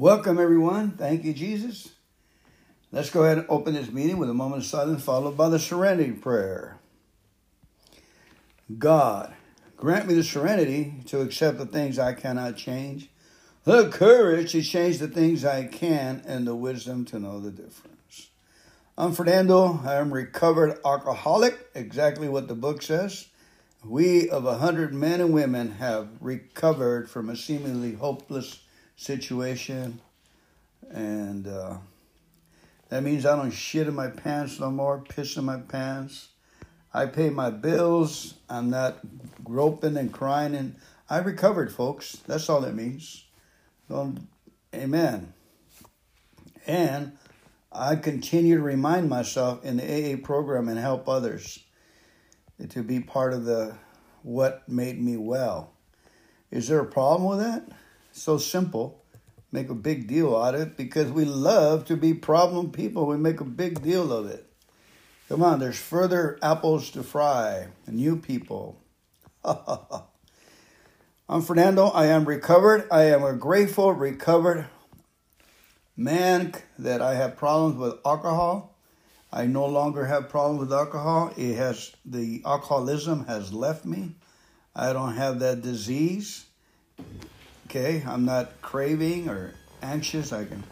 Welcome, everyone. Thank you, Jesus. Let's go ahead and open this meeting with a moment of silence, followed by the serenity prayer. God, grant me the serenity to accept the things I cannot change, the courage to change the things I can, and the wisdom to know the difference. I'm Fernando. I am recovered alcoholic, exactly what the book says. We of a hundred men and women have recovered from a seemingly hopeless situation, and uh, that means I don't shit in my pants no more, piss in my pants. I pay my bills. I'm not groping and crying, and I recovered, folks. That's all that means. amen. And I continue to remind myself in the AA program and help others to be part of the what made me well. Is there a problem with that? So simple. Make a big deal out of it because we love to be problem people. We make a big deal of it. Come on, there's further apples to fry. New people. I'm Fernando. I am recovered. I am a grateful, recovered man that I have problems with alcohol. I no longer have problems with alcohol. It has the alcoholism has left me. I don't have that disease. Okay, I'm not craving or anxious. I can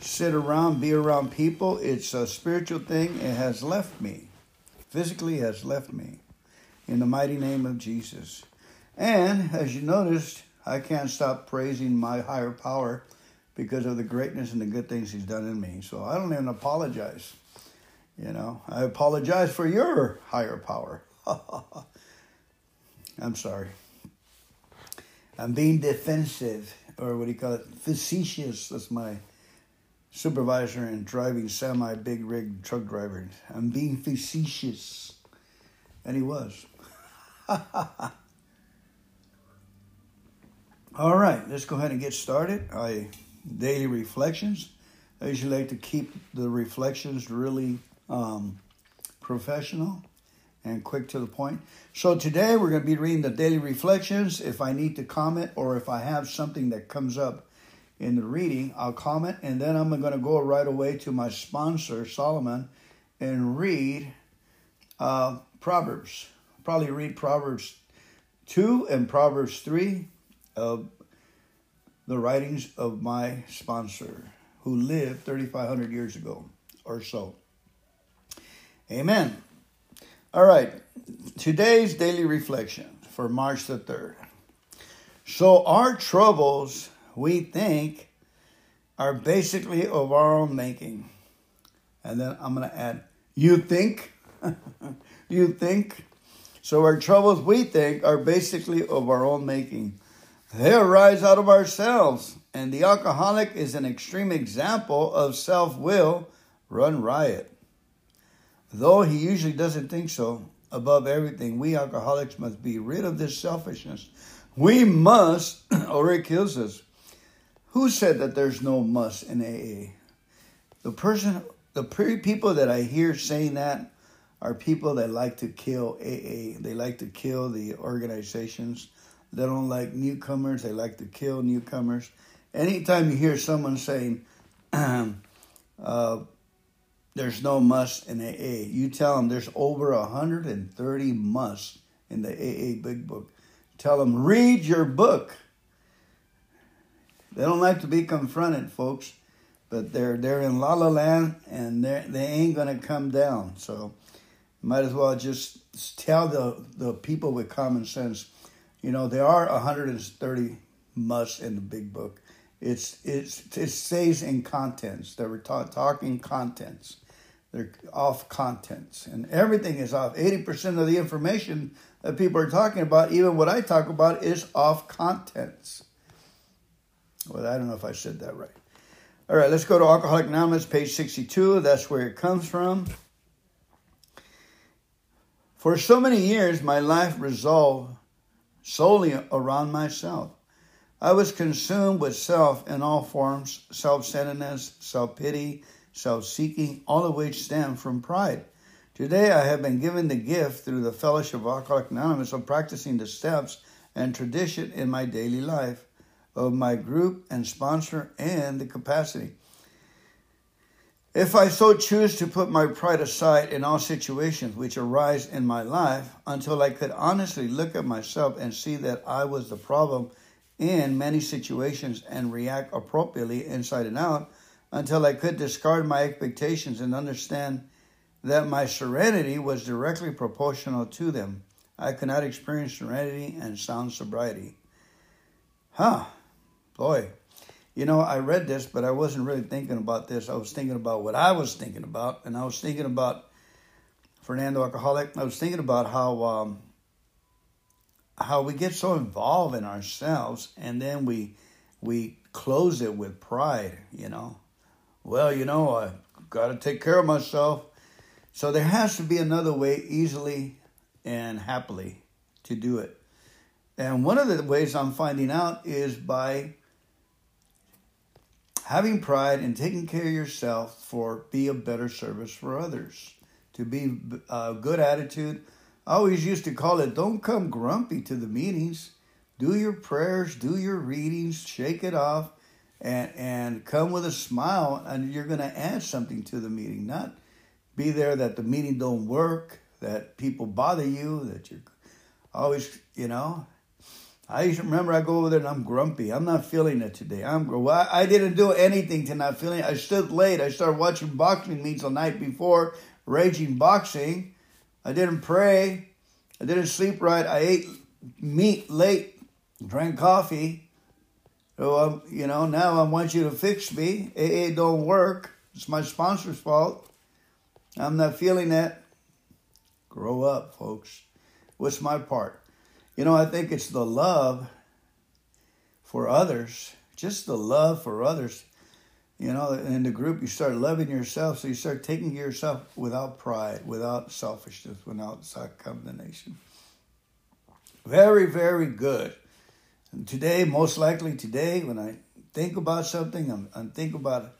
sit around, be around people. It's a spiritual thing. It has left me. Physically has left me. In the mighty name of Jesus. And as you noticed, I can't stop praising my higher power because of the greatness and the good things he's done in me. So I don't even apologize. You know, I apologize for your higher power. I'm sorry. I'm being defensive, or what do you call it? Facetious. That's my supervisor and driving semi big rig truck driver. I'm being facetious. And he was. All right, let's go ahead and get started. I daily reflections. I usually like to keep the reflections really um, professional and quick to the point. So today we're going to be reading the daily reflections. If I need to comment or if I have something that comes up in the reading, I'll comment and then I'm going to go right away to my sponsor, Solomon, and read uh, Proverbs. Probably read Proverbs 2 and Proverbs 3 of the writings of my sponsor who lived 3,500 years ago or so. Amen. All right. Today's daily reflection for March the 3rd. So, our troubles, we think, are basically of our own making. And then I'm going to add, you think? you think? So, our troubles, we think, are basically of our own making. They arise out of ourselves. And the alcoholic is an extreme example of self will run riot. Though he usually doesn't think so, above everything, we alcoholics must be rid of this selfishness. We must, or it kills us. Who said that there's no must in AA? The person, the people that I hear saying that are people that like to kill AA. They like to kill the organizations. They don't like newcomers. They like to kill newcomers. Anytime you hear someone saying, uh, there's no must in AA. You tell them there's over 130 musts in the AA Big Book. Tell them, read your book. They don't like to be confronted, folks, but they're they're in la la land and they ain't gonna come down. So might as well just tell the the people with common sense. You know there are 130 musts in the Big Book. It's it's it stays in contents. They were ta- talking contents. They're off contents, and everything is off. Eighty percent of the information that people are talking about, even what I talk about, is off contents. Well, I don't know if I said that right. All right, let's go to Alcoholic Anonymous, page sixty-two. That's where it comes from. For so many years, my life resolved solely around myself. I was consumed with self in all forms self centeredness, self pity, self seeking, all of which stem from pride. Today, I have been given the gift through the Fellowship of Alcoholics Anonymous of practicing the steps and tradition in my daily life. of my group and sponsor and the capacity. If I so choose to put my pride aside in all situations which arise in my life until I could honestly look at myself and see that I was the problem in many situations and react appropriately inside and out, until I could discard my expectations and understand that my serenity was directly proportional to them. I could not experience serenity and sound sobriety. Huh, boy. You know, I read this, but I wasn't really thinking about this. I was thinking about what I was thinking about, and I was thinking about Fernando Alcoholic. I was thinking about how um, how we get so involved in ourselves, and then we we close it with pride. You know, well, you know, I got to take care of myself. So there has to be another way, easily and happily, to do it. And one of the ways I'm finding out is by having pride and taking care of yourself for be a better service for others to be a good attitude i always used to call it don't come grumpy to the meetings do your prayers do your readings shake it off and and come with a smile and you're going to add something to the meeting not be there that the meeting don't work that people bother you that you're always you know I used to remember I go over there and I'm grumpy. I'm not feeling it today. I'm well, I didn't do anything to not feeling it. I stood late. I started watching boxing meets the night before, raging boxing. I didn't pray. I didn't sleep right. I ate meat late, drank coffee. So, um, you know, now I want you to fix me. AA don't work. It's my sponsor's fault. I'm not feeling that. Grow up, folks. What's my part? You know, I think it's the love for others, just the love for others. You know, in the group, you start loving yourself, so you start taking care of yourself without pride, without selfishness, without self condemnation. Very, very good. And today, most likely today, when I think about something, I'm, I'm thinking about,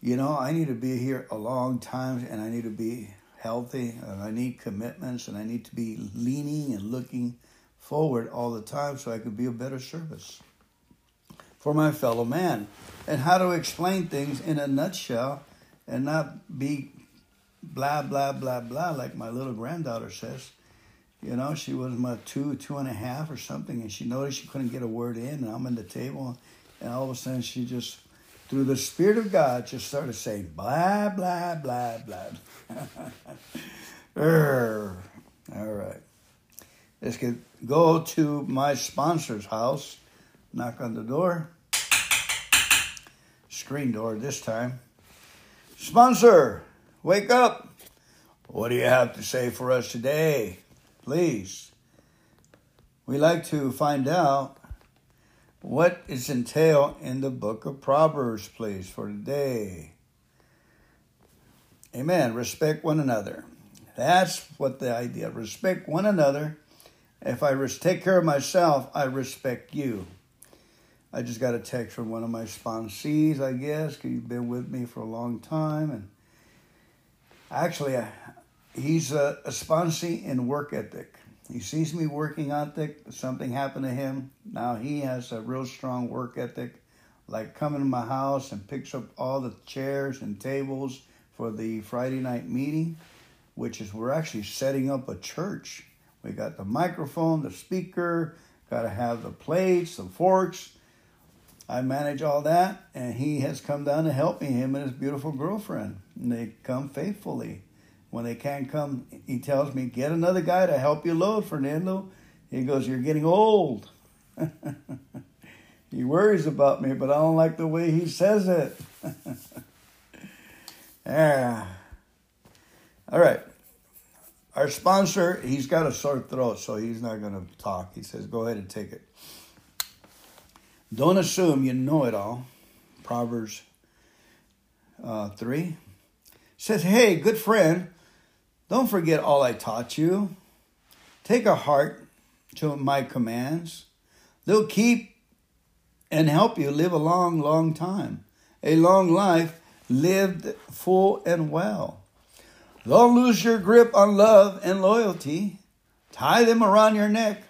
you know, I need to be here a long time and I need to be healthy, and I need commitments, and I need to be leaning and looking forward all the time so I could be a better service for my fellow man. And how to explain things in a nutshell and not be blah, blah, blah, blah, like my little granddaughter says. You know, she was my two, two and a half or something, and she noticed she couldn't get a word in, and I'm at the table, and all of a sudden she just through the Spirit of God, just started saying blah, blah, blah, blah. All right. Let's get, go to my sponsor's house, knock on the door. Screen door this time. Sponsor, wake up. What do you have to say for us today? Please. We like to find out what is entailed in the book of Proverbs, please, for today? Amen. Respect one another. That's what the idea. Respect one another. If I res- take care of myself, I respect you. I just got a text from one of my sponsees, I guess, because he's been with me for a long time. And actually, he's a, a sponsee in work ethic. He sees me working ethic. Something happened to him. Now he has a real strong work ethic, like coming to my house and picks up all the chairs and tables for the Friday night meeting, which is we're actually setting up a church. We got the microphone, the speaker, got to have the plates, the forks. I manage all that, and he has come down to help me, him and his beautiful girlfriend. And they come faithfully. When they can't come, he tells me, get another guy to help you load, Fernando. He goes, You're getting old. he worries about me, but I don't like the way he says it. yeah. All right. Our sponsor, he's got a sore throat, so he's not going to talk. He says, Go ahead and take it. Don't assume you know it all. Proverbs uh, 3 says, Hey, good friend, don't forget all I taught you. Take a heart to my commands. They'll keep and help you live a long, long time. A long life lived full and well. Don't lose your grip on love and loyalty. Tie them around your neck.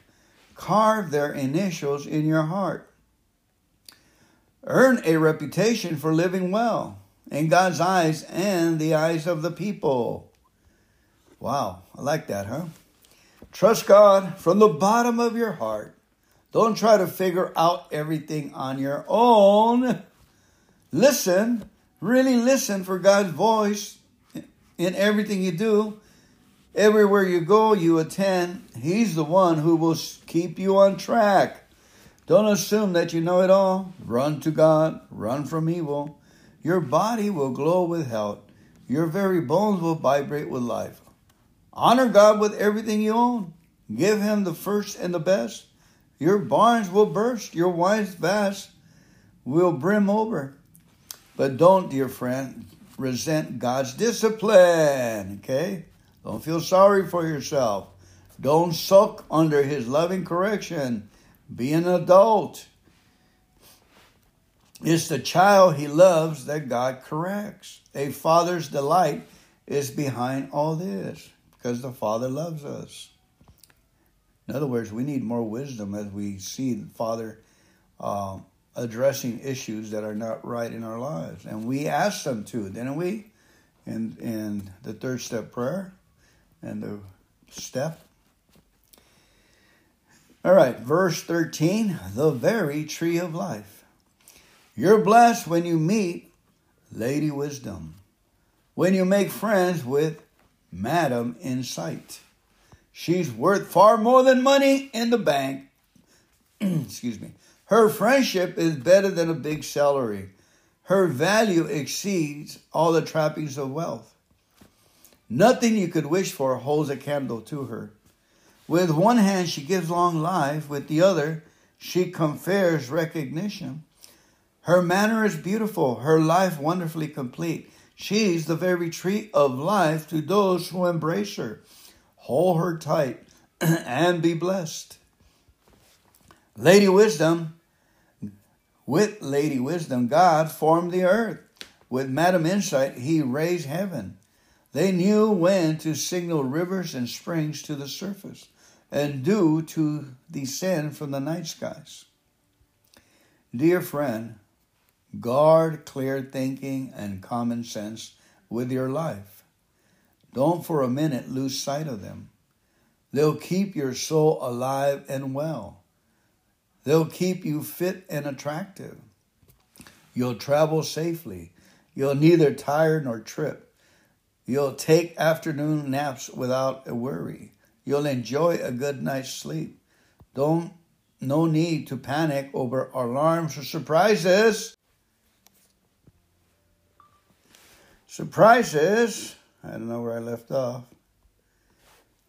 Carve their initials in your heart. earn a reputation for living well in God's eyes and the eyes of the people. Wow, I like that, huh? Trust God from the bottom of your heart. Don't try to figure out everything on your own. Listen, really listen for God's voice in everything you do. Everywhere you go, you attend. He's the one who will keep you on track. Don't assume that you know it all. Run to God, run from evil. Your body will glow with health. Your very bones will vibrate with life. Honor God with everything you own. Give Him the first and the best. Your barns will burst, your wine's vast will brim over. But don't, dear friend, resent God's discipline, okay? Don't feel sorry for yourself. Don't sulk under His loving correction. Be an adult. It's the child he loves that God corrects. A father's delight is behind all this because the Father loves us. In other words, we need more wisdom as we see the Father uh, addressing issues that are not right in our lives. And we ask them to, didn't we? In, in the third step prayer and the step. All right, verse 13 the very tree of life. You're blessed when you meet Lady Wisdom, when you make friends with Madam Insight. She's worth far more than money in the bank. Excuse me. Her friendship is better than a big salary. Her value exceeds all the trappings of wealth. Nothing you could wish for holds a candle to her. With one hand, she gives long life, with the other, she confers recognition. Her manner is beautiful, her life wonderfully complete. She's the very tree of life to those who embrace her. Hold her tight and be blessed. Lady Wisdom, with Lady Wisdom, God formed the earth. With Madam Insight, he raised heaven. They knew when to signal rivers and springs to the surface and dew to descend from the night skies. Dear friend, Guard clear thinking and common sense with your life. Don't for a minute lose sight of them. They'll keep your soul alive and well. They'll keep you fit and attractive. You'll travel safely. You'll neither tire nor trip. You'll take afternoon naps without a worry. You'll enjoy a good night's sleep. Don't no need to panic over alarms or surprises. Surprises. I don't know where I left off.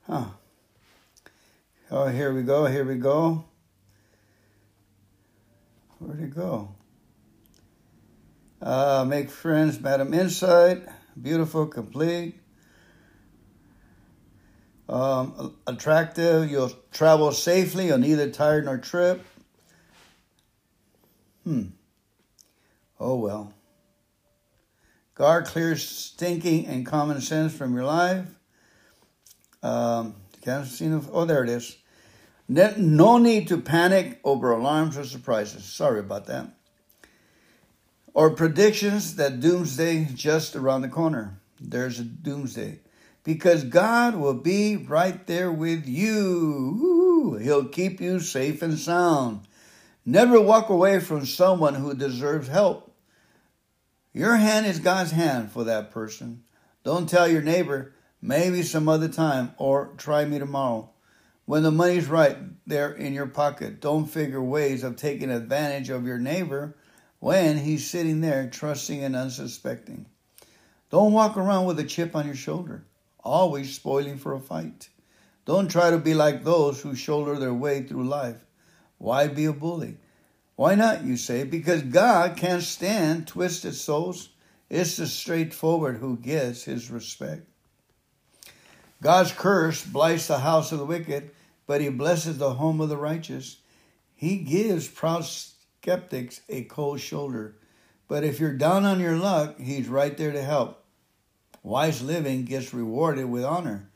Huh. Oh, here we go. Here we go. Where'd it go? Uh, make friends, Madam Insight. Beautiful, complete. Um, attractive. You'll travel safely. You'll neither tired nor trip. Hmm. Oh well. God clears stinking and common sense from your life. Um, can't see the, oh, there it is. No need to panic over alarms or surprises. Sorry about that. Or predictions that doomsday just around the corner. There's a doomsday. Because God will be right there with you. He'll keep you safe and sound. Never walk away from someone who deserves help. Your hand is God's hand for that person. Don't tell your neighbor, maybe some other time, or try me tomorrow. When the money's right there in your pocket, don't figure ways of taking advantage of your neighbor when he's sitting there trusting and unsuspecting. Don't walk around with a chip on your shoulder, always spoiling for a fight. Don't try to be like those who shoulder their way through life. Why be a bully? Why not, you say? Because God can't stand twisted souls. It's the straightforward who gets his respect. God's curse blights the house of the wicked, but he blesses the home of the righteous. He gives proud skeptics a cold shoulder, but if you're down on your luck, he's right there to help. Wise living gets rewarded with honor.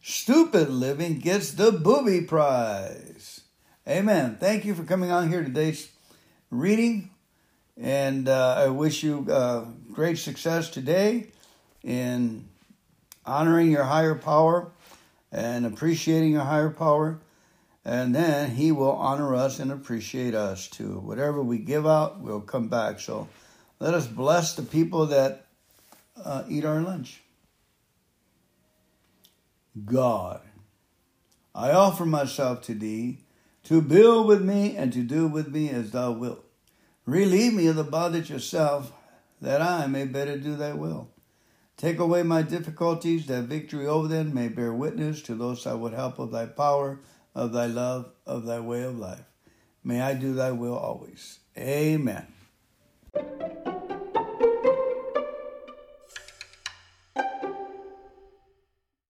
Stupid living gets the booby prize. Amen. Thank you for coming on here today reading And uh, I wish you uh, great success today in honoring your higher power and appreciating your higher power. And then He will honor us and appreciate us too. Whatever we give out will come back. So let us bless the people that uh, eat our lunch. God, I offer myself to Thee to build with me and to do with me as Thou wilt. Relieve me of the bondage yourself, that I may better do Thy will. Take away my difficulties, that victory over them may bear witness to those I would help of thy power, of thy love, of thy way of life. May I do thy will always. Amen.